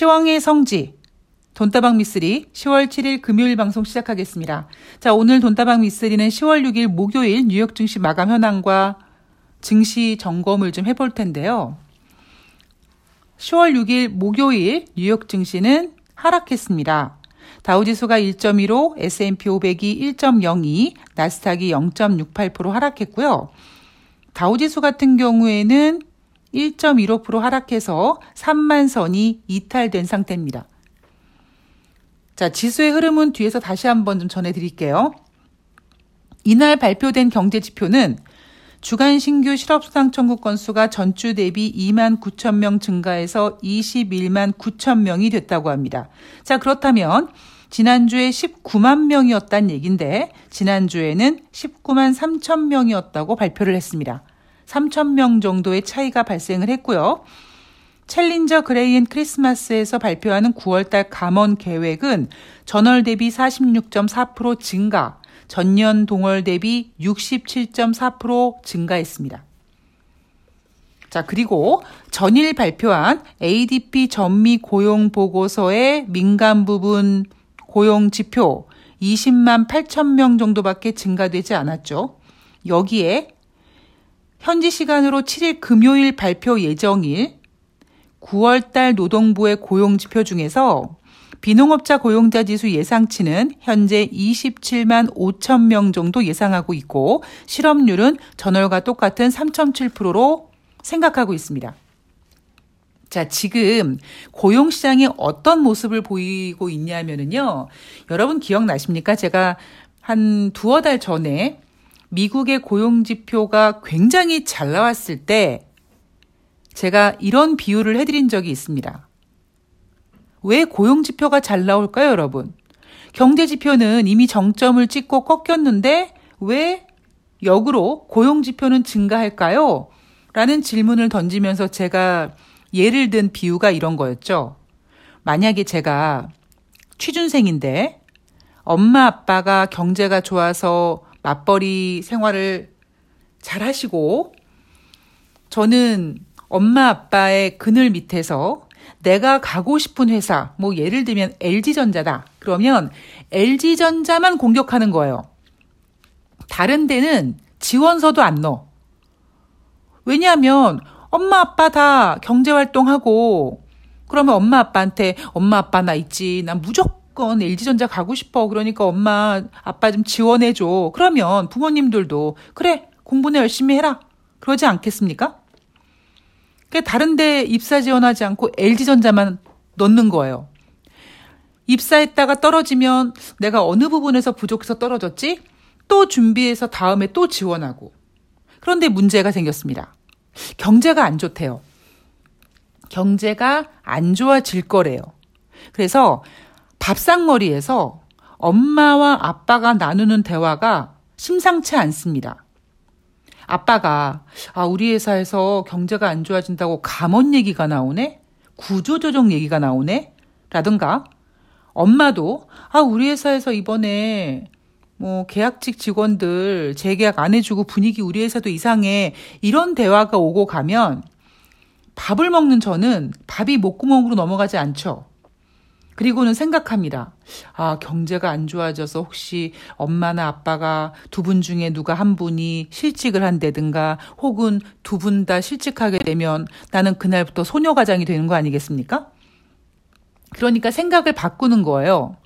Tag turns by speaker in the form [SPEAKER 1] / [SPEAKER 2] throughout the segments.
[SPEAKER 1] 시황의 성지 돈다방 미쓰리 10월 7일 금요일 방송 시작하겠습니다. 자, 오늘 돈다방 미쓰리는 10월 6일 목요일 뉴욕 증시 마감 현황과 증시 점검을 좀 해볼 텐데요. 10월 6일 목요일 뉴욕 증시는 하락했습니다. 다우지수가 1.15, S&P 500이 1.02, 나스닥이 0.68% 하락했고요. 다우지수 같은 경우에는 1.15% 하락해서 3만 선이 이탈된 상태입니다. 자, 지수의 흐름은 뒤에서 다시 한번 좀 전해드릴게요. 이날 발표된 경제 지표는 주간 신규 실업수당 청구 건수가 전주 대비 2만 9천 명 증가해서 21만 9천 명이 됐다고 합니다. 자, 그렇다면 지난주에 19만 명이었단 얘긴데 지난주에는 19만 3천 명이었다고 발표를 했습니다. 3천 명 정도의 차이가 발생을 했고요. 챌린저 그레이앤 크리스마스에서 발표하는 9월달 감원 계획은 전월 대비 46.4% 증가, 전년 동월 대비 67.4% 증가했습니다. 자, 그리고 전일 발표한 ADP 전미 고용 보고서의 민간 부분 고용 지표 20만 8천 명 정도밖에 증가되지 않았죠. 여기에 현지 시간으로 7일 금요일 발표 예정일 9월달 노동부의 고용지표 중에서 비농업자 고용자 지수 예상치는 현재 27만 5천 명 정도 예상하고 있고 실업률은 전월과 똑같은 3.7%로 생각하고 있습니다. 자, 지금 고용시장이 어떤 모습을 보이고 있냐면은요. 여러분 기억나십니까? 제가 한 두어 달 전에 미국의 고용 지표가 굉장히 잘 나왔을 때 제가 이런 비유를 해드린 적이 있습니다. 왜 고용 지표가 잘 나올까요, 여러분? 경제 지표는 이미 정점을 찍고 꺾였는데 왜 역으로 고용 지표는 증가할까요? 라는 질문을 던지면서 제가 예를 든 비유가 이런 거였죠. 만약에 제가 취준생인데 엄마 아빠가 경제가 좋아서 맞벌이 생활을 잘 하시고 저는 엄마 아빠의 그늘 밑에서 내가 가고 싶은 회사, 뭐 예를 들면 LG전자다. 그러면 LG전자만 공격하는 거예요. 다른 데는 지원서도 안 넣어. 왜냐하면 엄마 아빠 다 경제활동하고 그러면 엄마 아빠한테 엄마 아빠 나 있지. 난 무조건 LG전자 가고 싶어. 그러니까 엄마 아빠 좀 지원해줘. 그러면 부모님들도 그래 공부는 열심히 해라. 그러지 않겠습니까? 그러니까 다른 데 입사 지원하지 않고 LG전자만 넣는 거예요. 입사했다가 떨어지면 내가 어느 부분에서 부족해서 떨어졌지? 또 준비해서 다음에 또 지원하고. 그런데 문제가 생겼습니다. 경제가 안 좋대요. 경제가 안 좋아질 거래요. 그래서 밥상머리에서 엄마와 아빠가 나누는 대화가 심상치 않습니다. 아빠가 아 우리 회사에서 경제가 안 좋아진다고 감원 얘기가 나오네 구조조정 얘기가 나오네 라든가 엄마도 아 우리 회사에서 이번에 뭐 계약직 직원들 재계약 안 해주고 분위기 우리 회사도 이상해 이런 대화가 오고 가면 밥을 먹는 저는 밥이 목구멍으로 넘어가지 않죠. 그리고는 생각합니다. 아, 경제가 안 좋아져서 혹시 엄마나 아빠가 두 분 중에 누가 한 분이 실직을 한다든가 혹은 두 분 다 실직하게 되면 나는 그날부터 소녀가장이 되는 거 아니겠습니까? 그러니까 생각을 바꾸는 거예요.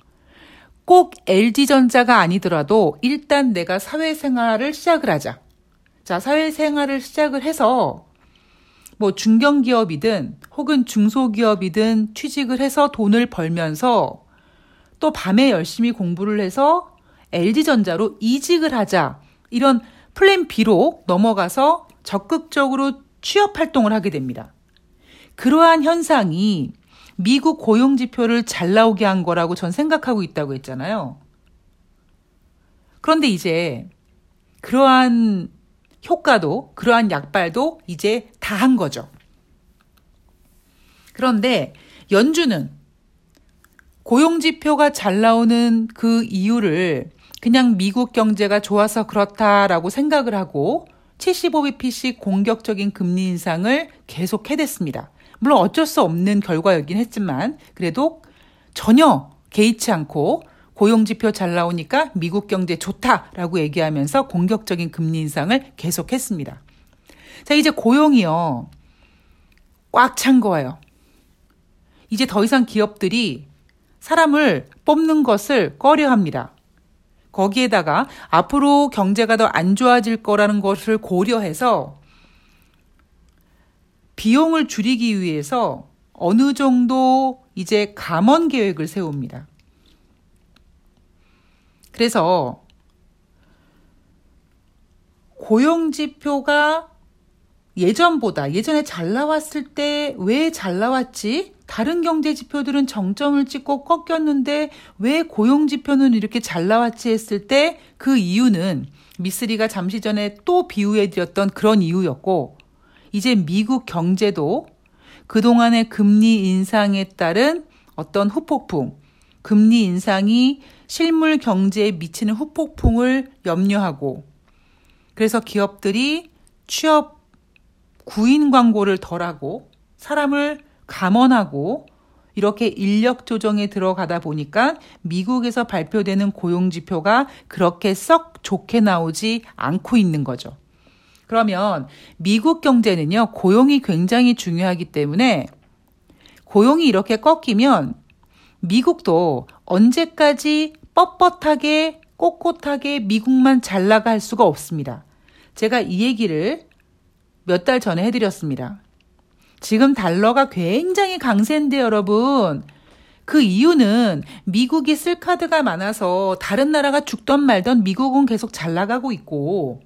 [SPEAKER 1] 꼭 LG전자가 아니더라도 일단 내가 사회생활을 시작을 하자. 자, 사회생활을 시작을 해서 뭐 중견기업이든 혹은 중소기업이든 취직을 해서 돈을 벌면서 또 밤에 열심히 공부를 해서 LG전자로 이직을 하자. 이런 플랜 B로 넘어가서 적극적으로 취업 활동을 하게 됩니다. 그러한 현상이 미국 고용 지표를 잘 나오게 한 거라고 전 생각하고 있다고 했잖아요. 그런데 이제 그러한 효과도 그러한 약발도 이제 다 한 거죠. 그런데 연준은 고용 지표가 잘 나오는 그 이유를 그냥 미국 경제가 좋아서 그렇다라고 생각을 하고 75bp씩 공격적인 금리 인상을 계속 해댔습니다. 물론 어쩔 수 없는 결과였긴 했지만 그래도 전혀 개의치 않고 고용지표 잘 나오니까 미국 경제 좋다라고 얘기하면서 공격적인 금리 인상을 계속했습니다. 자, 이제 고용이요. 꽉 찬 거예요. 이제 더 이상 기업들이 사람을 뽑는 것을 꺼려 합니다. 거기에다가 앞으로 경제가 더 안 좋아질 거라는 것을 고려해서 비용을 줄이기 위해서 어느 정도 이제 감원 계획을 세웁니다. 그래서 고용 지표가 예전보다 예전에 잘 나왔을 때 왜 잘 나왔지? 다른 경제 지표들은 정점을 찍고 꺾였는데 왜 고용 지표는 이렇게 잘 나왔지 했을 때 그 이유는 미쓰리가 잠시 전에 또 비유해 드렸던 그런 이유였고 이제 미국 경제도 그동안의 금리 인상에 따른 어떤 후폭풍, 금리 인상이 실물 경제에 미치는 후폭풍을 염려하고 그래서 기업들이 취업 구인 광고를 덜하고 사람을 감원하고 이렇게 인력 조정에 들어가다 보니까 미국에서 발표되는 고용 지표가 그렇게 썩 좋게 나오지 않고 있는 거죠. 그러면 미국 경제는요, 고용이 굉장히 중요하기 때문에 고용이 이렇게 꺾이면 미국도 언제까지 뻣뻣하게 꼿꼿하게 미국만 잘 나갈 수가 없습니다. 제가 이 얘기를 몇 달 전에 해드렸습니다. 지금 달러가 굉장히 강세인데 여러분. 그 이유는 미국이 쓸 카드가 많아서 다른 나라가 죽던 말던 미국은 계속 잘 나가고 있고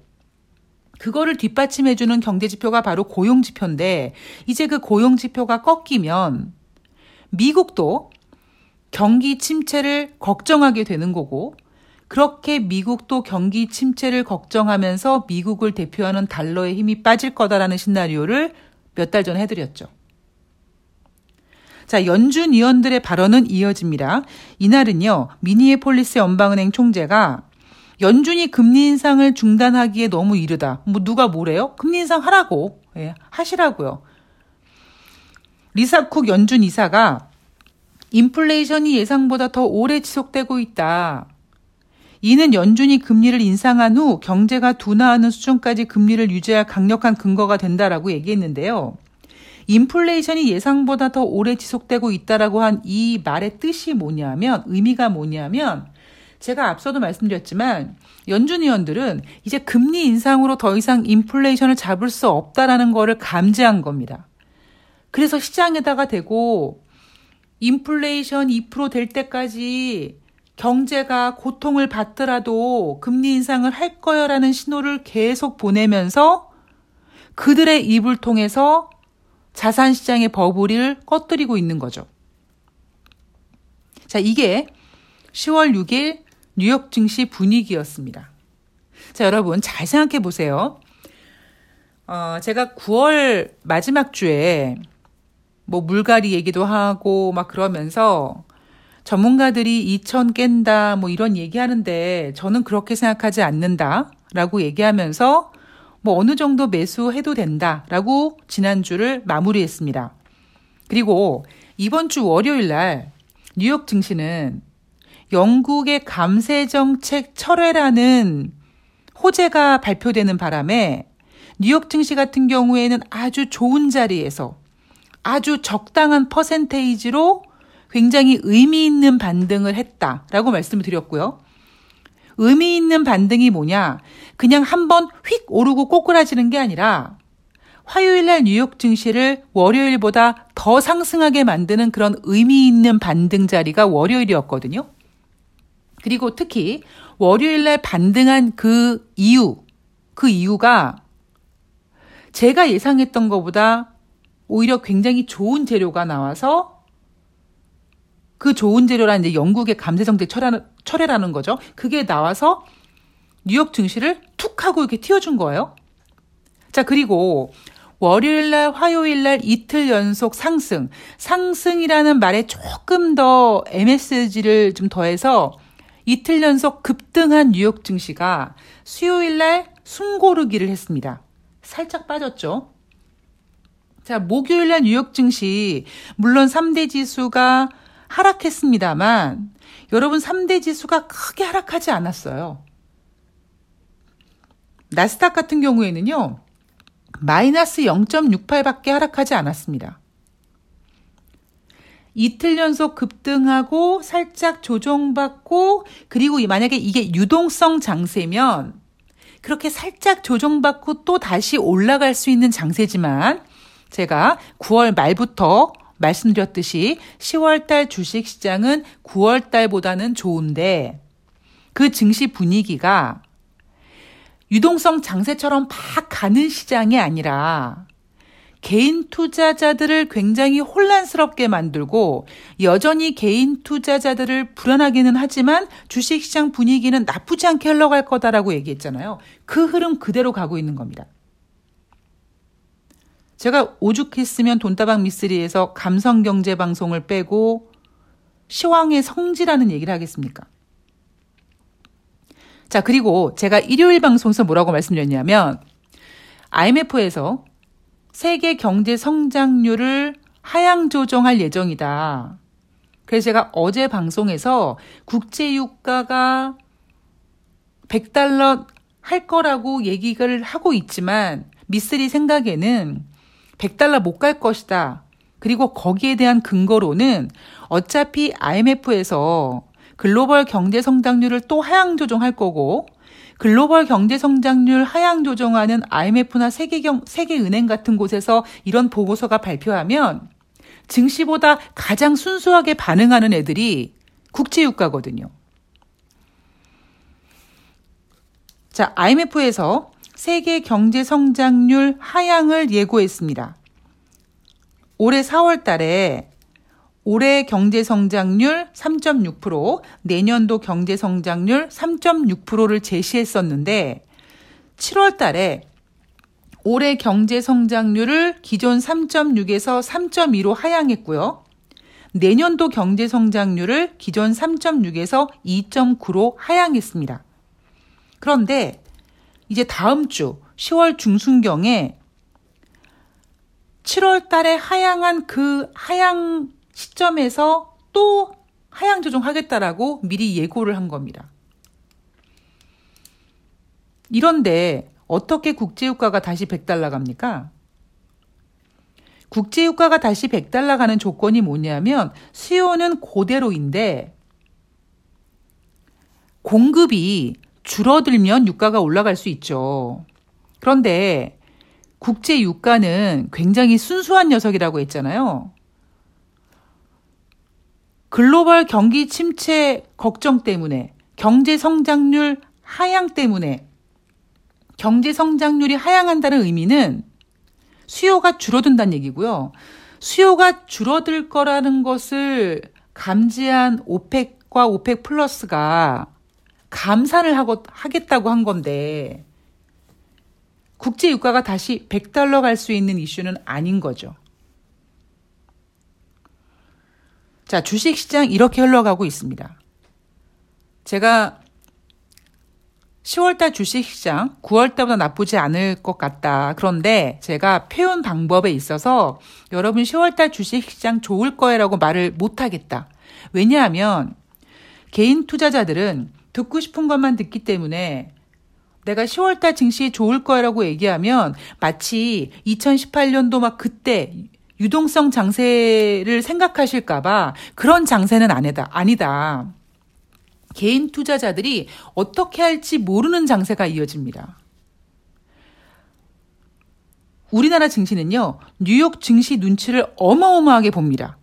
[SPEAKER 1] 그거를 뒷받침해주는 경제지표가 바로 고용지표인데 이제 그 고용지표가 꺾이면 미국도 경기 침체를 걱정하게 되는 거고 그렇게 미국도 경기 침체를 걱정하면서 미국을 대표하는 달러의 힘이 빠질 거다라는 시나리오를 몇 달 전에 해드렸죠. 자, 연준 위원들의 발언은 이어집니다. 이날은요, 미니에폴리스 연방은행 총재가 연준이 금리 인상을 중단하기에 너무 이르다. 뭐 누가 뭐래요? 금리 인상 하라고. 예, 하시라고요. 리사쿡 연준 이사가 인플레이션이 예상보다 더 오래 지속되고 있다. 이는 연준이 금리를 인상한 후 경제가 둔화하는 수준까지 금리를 유지할 강력한 근거가 된다라고 얘기했는데요. 인플레이션이 예상보다 더 오래 지속되고 있다라고 한 이 말의 뜻이 뭐냐면 의미가 뭐냐면 제가 앞서도 말씀드렸지만 연준 위원들은 이제 금리 인상으로 더 이상 인플레이션을 잡을 수 없다라는 거를 감지한 겁니다. 그래서 시장에다가 대고 인플레이션 2%될 때까지 경제가 고통을 받더라도 금리 인상을 할 거야라는 신호를 계속 보내면서 그들의 입을 통해서 자산 시장의 버블을 꺼뜨리고 있는 거죠. 자, 이게 10월 6일 뉴욕 증시 분위기였습니다. 자, 여러분 잘 생각해 보세요. 어, 제가 9월 마지막 주에 뭐 물갈이 얘기도 하고 막 그러면서 전문가들이 2천 깬다 뭐 이런 얘기하는데 저는 그렇게 생각하지 않는다라고 얘기하면서 뭐 어느 정도 매수해도 된다라고 지난주를 마무리했습니다. 그리고 이번 주 월요일 날 뉴욕 증시는 영국의 감세 정책 철회라는 호재가 발표되는 바람에 뉴욕 증시 같은 경우에는 아주 좋은 자리에서 아주 적당한 퍼센테이지로 굉장히 의미 있는 반등을 했다라고 말씀을 드렸고요. 의미 있는 반등이 뭐냐? 그냥 한번 휙 오르고 꼬꾸라지는 게 아니라 화요일 날 뉴욕 증시를 월요일보다 더 상승하게 만드는 그런 의미 있는 반등 자리가 월요일이었거든요. 그리고 특히 월요일 날 반등한 그 이유, 그 이유가 제가 예상했던 것보다 오히려 굉장히 좋은 재료가 나와서 그 좋은 재료란 이제 영국의 감세정책 철회라는 거죠. 그게 나와서 뉴욕 증시를 툭 하고 이렇게 튀어준 거예요. 자, 그리고 월요일 날, 화요일 날 이틀 연속 상승. 상승이라는 말에 조금 더 MSG를 좀 더해서 이틀 연속 급등한 뉴욕 증시가 수요일 날 숨고르기를 했습니다. 살짝 빠졌죠. 자, 목요일 날 뉴욕 증시 물론 3대 지수가 하락했습니다만 여러분 3대 지수가 크게 하락하지 않았어요. 나스닥 같은 경우에는요. 마이너스 0.68밖에 하락하지 않았습니다. 이틀 연속 급등하고 살짝 조정받고 그리고 만약에 이게 유동성 장세면 그렇게 살짝 조정받고 또 다시 올라갈 수 있는 장세지만 제가 9월 말부터 말씀드렸듯이 10월 달 주식 시장은 9월 달보다는 좋은데 그 증시 분위기가 유동성 장세처럼 막 가는 시장이 아니라 개인 투자자들을 굉장히 혼란스럽게 만들고 여전히 개인 투자자들을 불안하기는 하지만 주식시장 분위기는 나쁘지 않게 흘러갈 거다라고 얘기했잖아요. 그 흐름 그대로 가고 있는 겁니다. 제가 오죽했으면 돈다방 미쓰리에서 감성경제 방송을 빼고 시황의 성지라는 얘기를 하겠습니까? 자, 그리고 제가 일요일 방송에서 뭐라고 말씀드렸냐면 IMF에서 세계 경제 성장률을 하향 조정할 예정이다. 그래서 제가 어제 방송에서 국제 유가가 100달러 할 거라고 얘기를 하고 있지만 미쓰리 생각에는 100달러 못 갈 것이다. 그리고 거기에 대한 근거로는 어차피 IMF에서 글로벌 경제 성장률을 또 하향 조정할 거고 글로벌 경제 성장률 하향 조정하는 IMF나 세계경, 세계은행 같은 곳에서 이런 보고서가 발표하면 증시보다 가장 순수하게 반응하는 애들이 국제유가거든요. 자, IMF에서 세계 경제 성장률 하향을 예고했습니다. 올해 4월 달에 올해 경제 성장률 3.6%, 내년도 경제 성장률 3.6%를 제시했었는데 7월 달에 올해 경제 성장률을 기존 3.6에서 3.2로 하향했고요. 내년도 경제 성장률을 기존 3.6에서 2.9로 하향했습니다. 그런데 이제 다음 주 10월 중순경에 7월 달에 하향한 그 하향 시점에서 또 하향 조정하겠다라고 미리 예고를 한 겁니다. 이런데 어떻게 국제유가가 다시 100달러 갑니까? 국제유가가 다시 100달러 가는 조건이 뭐냐면 수요는 그대로인데 공급이 줄어들면 유가가 올라갈 수 있죠. 그런데 국제 유가는 굉장히 순수한 녀석이라고 했잖아요. 글로벌 경기 침체 걱정 때문에 경제 성장률 하향 때문에 경제 성장률이 하향한다는 의미는 수요가 줄어든다는 얘기고요. 수요가 줄어들 거라는 것을 감지한 오펙과 오펙 플러스가 감산을 하고 하겠다고 한 건데 국제 유가가 다시 100달러 갈 수 있는 이슈는 아닌 거죠. 자, 주식 시장 이렇게 흘러가고 있습니다. 제가 10월달 주식 시장 9월달보다 나쁘지 않을 것 같다. 그런데 제가 표현 방법에 있어서 여러분 10월달 주식 시장 좋을 거예라고 말을 못 하겠다. 왜냐하면 개인 투자자들은 듣고 싶은 것만 듣기 때문에 내가 10월달 증시 좋을 거라고 얘기하면 마치 2018년도 막 그때 유동성 장세를 생각하실까봐 그런 장세는 아니다. 아니다. 개인 투자자들이 어떻게 할지 모르는 장세가 이어집니다. 우리나라 증시는요, 뉴욕 증시 눈치를 어마어마하게 봅니다.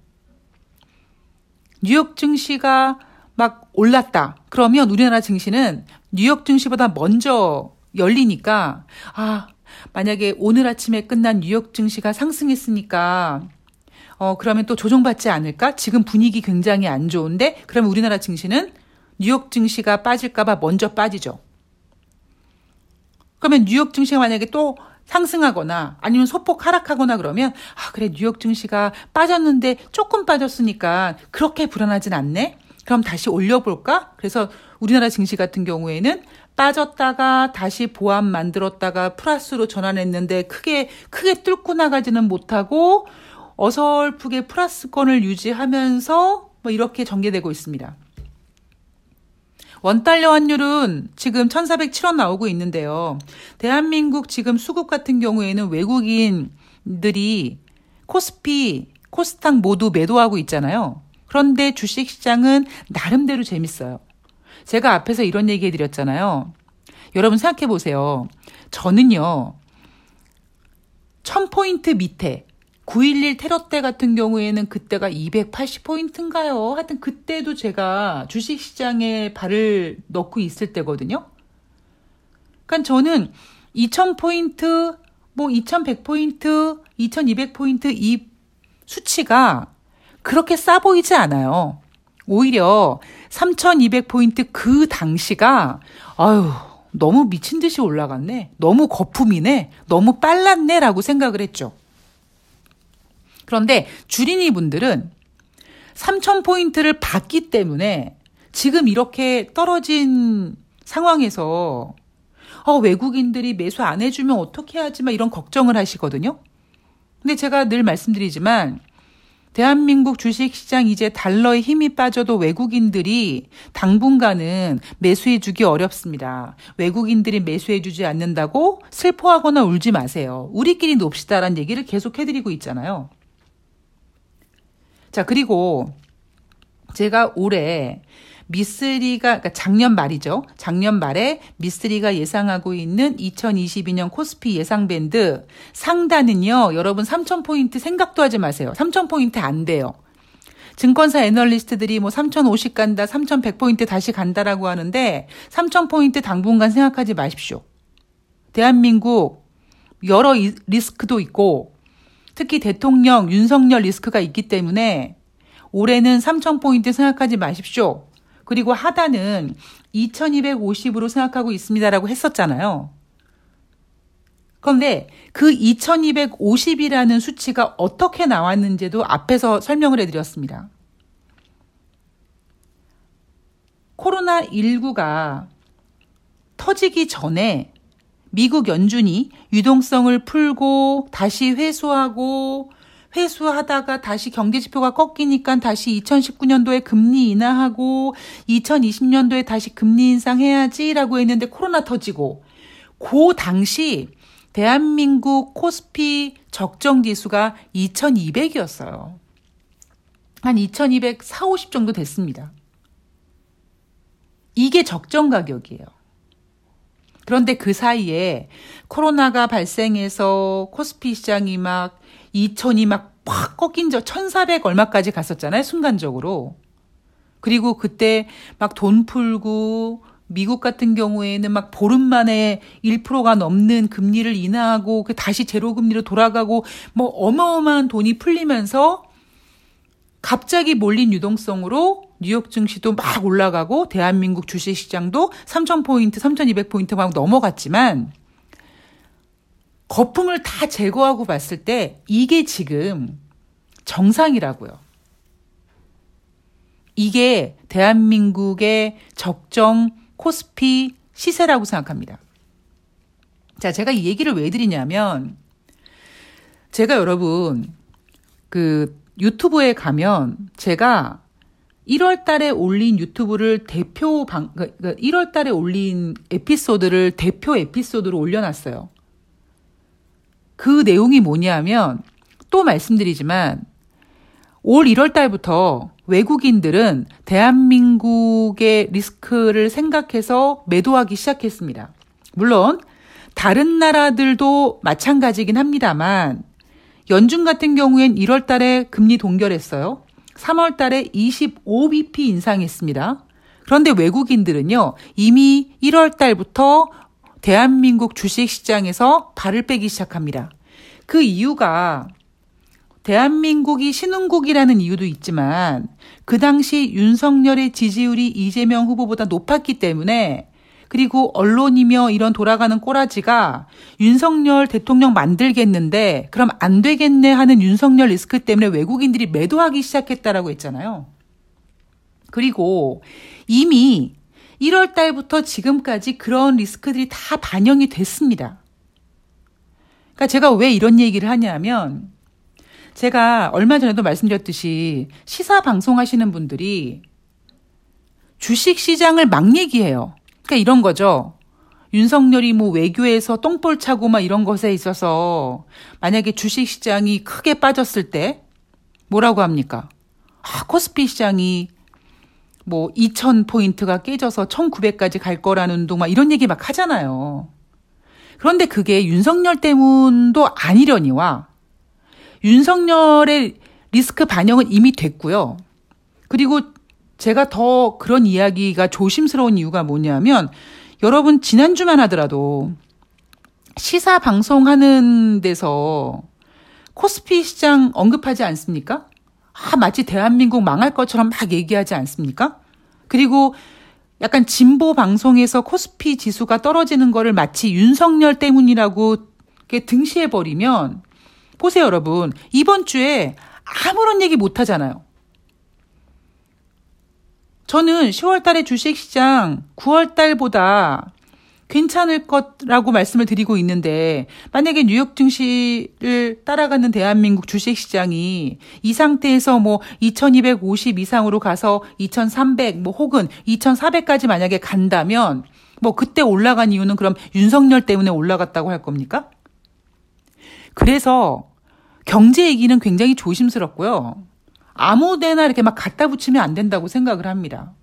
[SPEAKER 1] 뉴욕 증시가 막 올랐다. 그러면 우리나라 증시는 뉴욕 증시보다 먼저 열리니까, 아, 만약에 오늘 아침에 끝난 뉴욕 증시가 상승했으니까, 어, 그러면 또 조정받지 않을까? 지금 분위기 굉장히 안 좋은데, 그러면 우리나라 증시는 뉴욕 증시가 빠질까봐 먼저 빠지죠. 그러면 뉴욕 증시가 만약에 또 상승하거나 아니면 소폭 하락하거나 그러면 아 그래 뉴욕 증시가 빠졌는데 조금 빠졌으니까 그렇게 불안하진 않네. 그럼 다시 올려볼까? 그래서 우리나라 증시 같은 경우에는 빠졌다가 다시 보안 만들었다가 플러스로 전환했는데 크게 크게 뚫고 나가지는 못하고 어설프게 플러스권을 유지하면서 뭐 이렇게 전개되고 있습니다. 원달러 환율은 지금 1,407원 나오고 있는데요. 대한민국 지금 수급 같은 경우에는 외국인들이 코스피, 코스닥 모두 매도하고 있잖아요. 그런데 주식 시장은 나름대로 재밌어요. 제가 앞에서 이런 얘기 해 드렸잖아요. 여러분 생각해 보세요. 저는요, 1000포인트 밑에 9.11 테러 때 같은 경우에는 그때가 280포인트인가요? 하여튼 그때도 제가 주식 시장에 발을 넣고 있을 때거든요. 그러니까 저는 2000포인트, 뭐 2100포인트, 2200포인트 이 수치가 그렇게 싸 보이지 않아요. 오히려 3200포인트 그 당시가, 아유, 너무 미친 듯이 올라갔네. 너무 거품이네. 너무 빨랐네. 라고 생각을 했죠. 그런데 주린이 분들은 3,000포인트를 받기 때문에 지금 이렇게 떨어진 상황에서 어, 외국인들이 매수 안 해주면 어떻게 하지? 막 이런 걱정을 하시거든요. 근데 제가 늘 말씀드리지만 대한민국 주식시장 이제 달러의 힘이 빠져도 외국인들이 당분간은 매수해주기 어렵습니다. 외국인들이 매수해주지 않는다고 슬퍼하거나 울지 마세요. 우리끼리 놉시다라는 얘기를 계속 해드리고 있잖아요. 자, 그리고 제가 올해 미쓰리가, 그러니까 작년 말이죠. 작년 말에 미쓰리가 예상하고 있는 2022년 코스피 예상 밴드 상단은요, 여러분 3,000포인트 생각도 하지 마세요. 3,000포인트 안 돼요. 증권사 애널리스트들이 뭐 3,050 간다, 3,100포인트 다시 간다라고 하는데 3,000포인트 당분간 생각하지 마십시오. 대한민국 여러 리스크도 있고 특히 대통령 윤석열 리스크가 있기 때문에 올해는 3,000포인트 생각하지 마십시오. 그리고 하단은 2250으로 생각하고 있습니다라고 했었잖아요. 그런데 그 2250이라는 수치가 어떻게 나왔는지도 앞에서 설명을 해드렸습니다. 코로나19가 터지기 전에 미국 연준이 유동성을 풀고 다시 회수하고 회수하다가 다시 경제 지표가 꺾이니까 다시 2019년도에 금리 인하하고 2020년도에 다시 금리 인상해야지라고 했는데 코로나 터지고 그 당시 대한민국 코스피 적정 지수가 2200이었어요. 한 2200, 4, 50 정도 됐습니다. 이게 적정 가격이에요. 그런데 그 사이에 코로나가 발생해서 코스피 시장이 막 2천이 막팍 꺾인 적1,400 얼마까지 갔었잖아요. 순간적으로. 그리고 그때 막 돈 풀고 미국 같은 경우에는 막 보름 만에 1%가 넘는 금리를 인하하고 그 다시 제로 금리로 돌아가고 뭐 어마어마한 돈이 풀리면서 갑자기 몰린 유동성으로 뉴욕 증시도 막 올라가고 대한민국 주식 시장도 3,000포인트, 3,200포인트 막 넘어갔지만 거품을 다 제거하고 봤을 때 이게 지금 정상이라고요. 이게 대한민국의 적정 코스피 시세라고 생각합니다. 자, 제가 이 얘기를 왜 드리냐면 제가 여러분 그 유튜브에 가면 제가 1월 달에 올린 유튜브를 대표 방, 1월 그러니까 달에 올린 에피소드를 대표 에피소드로 올려놨어요. 그 내용이 뭐냐면 또 말씀드리지만 올 1월 달부터 외국인들은 대한민국의 리스크를 생각해서 매도하기 시작했습니다. 물론 다른 나라들도 마찬가지긴 합니다만 연준 같은 경우엔 1월 달에 금리 동결했어요. 3월 달에 25bp 인상했습니다. 그런데 외국인들은요, 이미 1월 달부터 대한민국 주식 시장에서 발을 빼기 시작합니다. 그 이유가 대한민국이 신흥국이라는 이유도 있지만 그 당시 윤석열의 지지율이 이재명 후보보다 높았기 때문에 그리고 언론이며 이런 돌아가는 꼬라지가 윤석열 대통령 만들겠는데 그럼 안 되겠네 하는 윤석열 리스크 때문에 외국인들이 매도하기 시작했다라고 했잖아요. 그리고 이미 1월 달부터 지금까지 그런 리스크들이 다 반영이 됐습니다. 그러니까 제가 왜 이런 얘기를 하냐면 제가 얼마 전에도 말씀드렸듯이 시사 방송하시는 분들이 주식 시장을 막 얘기해요. 그러니까 이런 거죠. 윤석열이 뭐 외교에서 똥볼 차고 막 이런 것에 있어서 만약에 주식 시장이 크게 빠졌을 때 뭐라고 합니까? 아, 코스피 시장이 뭐 2000포인트가 깨져서 1900까지 갈 거라는 동안 이런 얘기 막 하잖아요. 그런데 그게 윤석열 때문도 아니려니와 윤석열의 리스크 반영은 이미 됐고요. 그리고 제가 더 그런 이야기가 조심스러운 이유가 뭐냐면 여러분 지난주만 하더라도 시사 방송하는 데서 코스피 시장 언급하지 않습니까? 아, 마치 대한민국 망할 것처럼 막 얘기하지 않습니까? 그리고 약간 진보 방송에서 코스피 지수가 떨어지는 거를 마치 윤석열 때문이라고 등시해 버리면 보세요, 여러분. 이번 주에 아무런 얘기 못 하잖아요. 저는 10월 달에 주식 시장 9월 달보다 괜찮을 것라고 말씀을 드리고 있는데 만약에 뉴욕 증시를 따라가는 대한민국 주식 시장이 이 상태에서 뭐 2250 이상으로 가서 2300 뭐 혹은 2400까지 만약에 간다면 뭐 그때 올라간 이유는 그럼 윤석열 때문에 올라갔다고 할 겁니까? 그래서 경제 얘기는 굉장히 조심스럽고요. 아무 데나 이렇게 막 갖다 붙이면 안 된다고 생각을 합니다.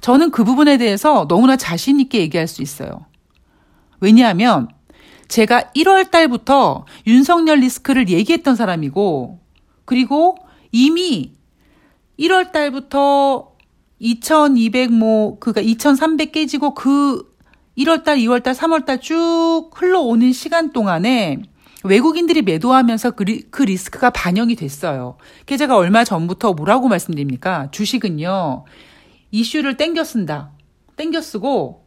[SPEAKER 1] 저는 그 부분에 대해서 너무나 자신있게 얘기할 수 있어요. 왜냐하면 제가 1월 달부터 윤석열 리스크를 얘기했던 사람이고, 그리고 이미 1월 달부터 2200 뭐, 그니까 2300 깨지고 그 1월 달, 2월 달, 3월 달 쭉 흘러오는 시간 동안에 외국인들이 매도하면서 그, 리, 그 리스크가 반영이 됐어요. 그 제가 얼마 전부터 뭐라고 말씀드립니까? 주식은요, 이슈를 땡겨 쓴다. 땡겨 쓰고,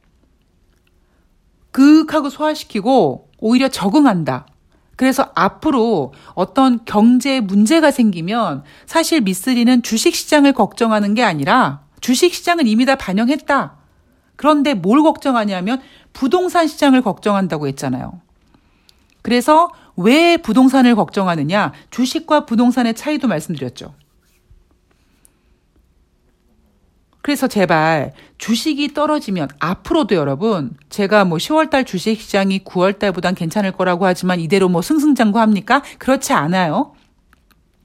[SPEAKER 1] 극하고 소화시키고, 오히려 적응한다. 그래서 앞으로 어떤 경제 문제가 생기면 사실 미쓰리는 주식 시장을 걱정하는 게 아니라 주식 시장은 이미 다 반영했다. 그런데 뭘 걱정하냐면 부동산 시장을 걱정한다고 했잖아요. 그래서 왜 부동산을 걱정하느냐? 주식과 부동산의 차이도 말씀드렸죠. 그래서 제발 주식이 떨어지면 앞으로도 여러분 제가 뭐 10월달 주식 시장이 9월달보단 괜찮을 거라고 하지만 이대로 뭐 승승장구합니까? 그렇지 않아요.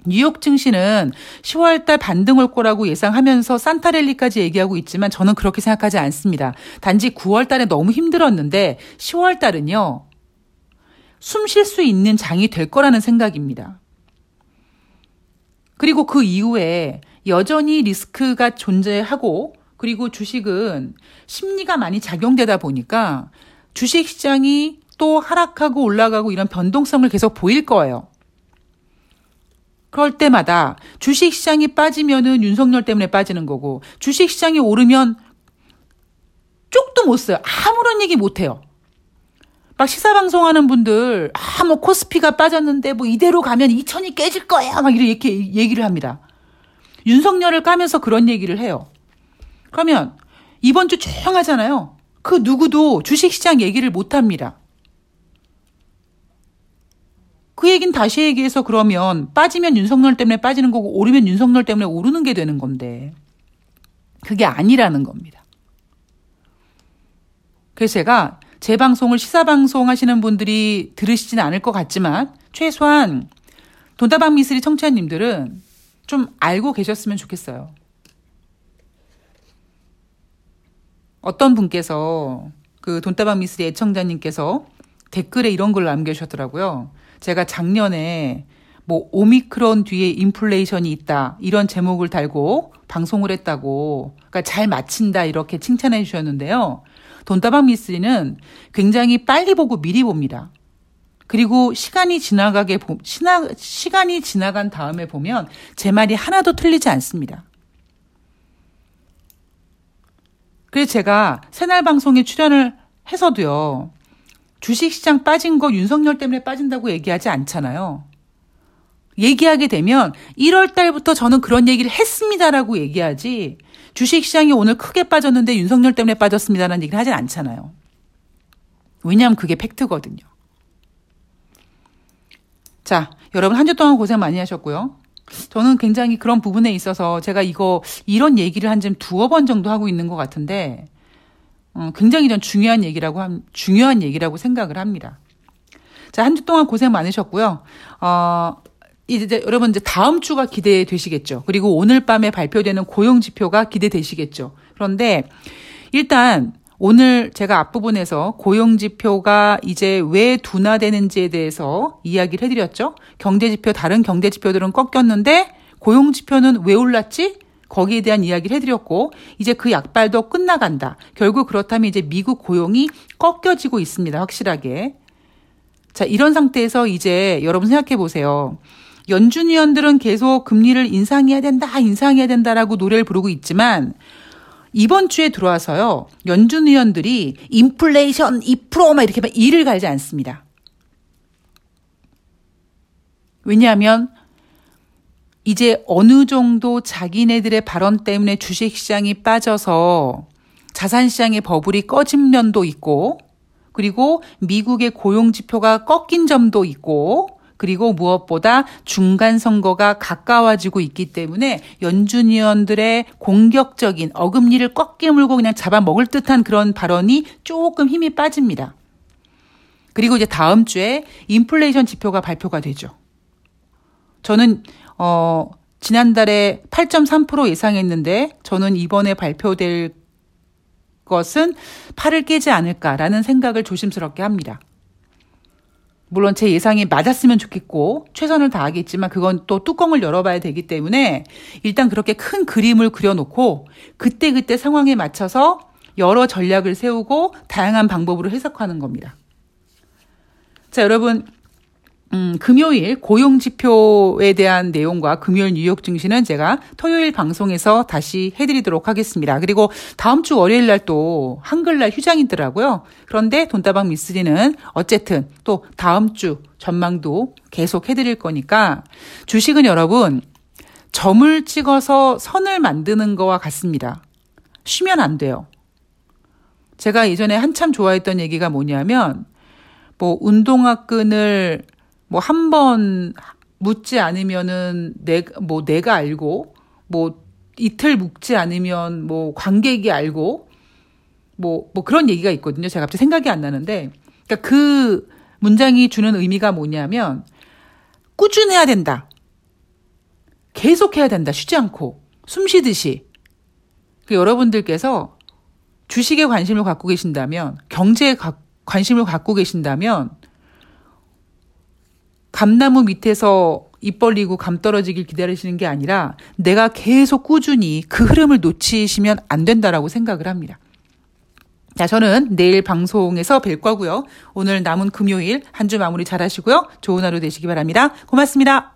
[SPEAKER 1] 뉴욕 증시는 10월달 반등 올 거라고 예상하면서 산타랠리까지 얘기하고 있지만 저는 그렇게 생각하지 않습니다. 단지 9월달에 너무 힘들었는데 10월달은요 숨 쉴 수 있는 장이 될 거라는 생각입니다. 그리고 그 이후에 여전히 리스크가 존재하고 그리고 주식은 심리가 많이 작용되다 보니까 주식 시장이 또 하락하고 올라가고 이런 변동성을 계속 보일 거예요. 그럴 때마다 주식 시장이 빠지면은 윤석열 때문에 빠지는 거고 주식 시장이 오르면 쪽도 못 써요. 아무런 얘기 못 해요. 막 시사 방송하는 분들 아 뭐 코스피가 빠졌는데 뭐 이대로 가면 2천이 깨질 거야 막 이렇게 얘기를 합니다. 윤석열을 까면서 그런 얘기를 해요. 그러면 이번 주 조용하잖아요. 그 누구도 주식시장 얘기를 못 합니다. 그 얘기는 다시 얘기해서 그러면 빠지면 윤석열 때문에 빠지는 거고 오르면 윤석열 때문에 오르는 게 되는 건데 그게 아니라는 겁니다. 그래서 제가 제 방송을 시사방송 하시는 분들이 들으시지는 않을 것 같지만 최소한 돈다방 미스리 청취자님들은 좀 알고 계셨으면 좋겠어요. 어떤 분께서 그 돈다방 미스리 애청자님께서 댓글에 이런 걸 남겨주셨더라고요. 제가 작년에 뭐 오미크론 뒤에 인플레이션이 있다 이런 제목을 달고 방송을 했다고 그러니까 잘 마친다 이렇게 칭찬해 주셨는데요. 돈다방 미스리는 굉장히 빨리 보고 미리 봅니다. 그리고 시간이 지나가게 보, 시나, 시간이 지나간 다음에 보면 제 말이 하나도 틀리지 않습니다. 그래서 제가 새날 방송에 출연을 해서도요. 주식시장 빠진 거 윤석열 때문에 빠진다고 얘기하지 않잖아요. 얘기하게 되면 1월 달부터 저는 그런 얘기를 했습니다라고 얘기하지 주식시장이 오늘 크게 빠졌는데 윤석열 때문에 빠졌습니다라는 얘기를 하진 않잖아요. 왜냐하면 그게 팩트거든요. 자, 여러분 한 주 동안 고생 많이 하셨고요. 저는 굉장히 그런 부분에 있어서 제가 이거 이런 얘기를 한 지금 두어 번 정도 하고 있는 것 같은데 어, 굉장히 전 중요한 얘기라고 함, 중요한 얘기라고 생각을 합니다. 자, 한 주 동안 고생 많으셨고요. 어, 이제 여러분 이제 다음 주가 기대되시겠죠. 그리고 오늘 밤에 발표되는 고용 지표가 기대되시겠죠. 그런데 일단 오늘 제가 앞부분에서 고용지표가 이제 왜 둔화되는지에 대해서 이야기를 해드렸죠. 경제지표, 다른 경제지표들은 꺾였는데 고용지표는 왜 올랐지? 거기에 대한 이야기를 해드렸고, 이제 그 약발도 끝나간다. 결국 그렇다면 이제 미국 고용이 꺾여지고 있습니다. 확실하게. 자, 이런 상태에서 이제 여러분 생각해 보세요. 연준 위원들은 계속 금리를 인상해야 된다, 인상해야 된다라고 노래를 부르고 있지만, 이번 주에 들어와서요, 연준 의원들이 인플레이션 2%막 이렇게 막 일을 갈지 않습니다. 왜냐하면 이제 어느 정도 자기네들의 발언 때문에 주식시장이 빠져서 자산시장의 버블이 꺼진 면도 있고, 그리고 미국의 고용지표가 꺾인 점도 있고, 그리고 무엇보다 중간 선거가 가까워지고 있기 때문에 연준 의원들의 공격적인 어금니를 꽉 깨물고 그냥 잡아먹을 듯한 그런 발언이 조금 힘이 빠집니다. 그리고 이제 다음 주에 인플레이션 지표가 발표가 되죠. 저는 어 지난달에 8.3% 예상했는데 저는 이번에 발표될 것은 팔을 깨지 않을까라는 생각을 조심스럽게 합니다. 물론 제 예상이 맞았으면 좋겠고 최선을 다하겠지만 그건 또 뚜껑을 열어봐야 되기 때문에 일단 그렇게 큰 그림을 그려놓고 그때그때 상황에 맞춰서 여러 전략을 세우고 다양한 방법으로 해석하는 겁니다. 자, 여러분, 음, 금요일 고용 지표에 대한 내용과 금요일 뉴욕 증시는 제가 토요일 방송에서 다시 해드리도록 하겠습니다. 그리고 다음 주 월요일 날 또 한글날 휴장이더라고요. 그런데 돈다방 미스리는 어쨌든 또 다음 주 전망도 계속 해드릴 거니까 주식은 여러분 점을 찍어서 선을 만드는 거와 같습니다. 쉬면 안 돼요. 제가 예전에 한참 좋아했던 얘기가 뭐냐면 뭐 운동화 끈을 뭐 한 번 묻지 않으면은 내가 뭐 내가 알고 뭐 이틀 묵지 않으면 뭐 관객이 알고 뭐뭐 뭐 그런 얘기가 있거든요. 제가 갑자기 생각이 안 나는데 그러니까 그 문장이 주는 의미가 뭐냐면 꾸준해야 된다. 계속해야 된다. 쉬지 않고 숨 쉬듯이. 그 여러분들께서 주식에 관심을 갖고 계신다면 경제에 관심을 갖고 계신다면 감나무 밑에서 입 벌리고 감 떨어지길 기다리시는 게 아니라 내가 계속 꾸준히 그 흐름을 놓치시면 안 된다라고 생각을 합니다. 자, 저는 내일 방송에서 뵐 거고요. 오늘 남은 금요일 한 주 마무리 잘 하시고요. 좋은 하루 되시기 바랍니다. 고맙습니다.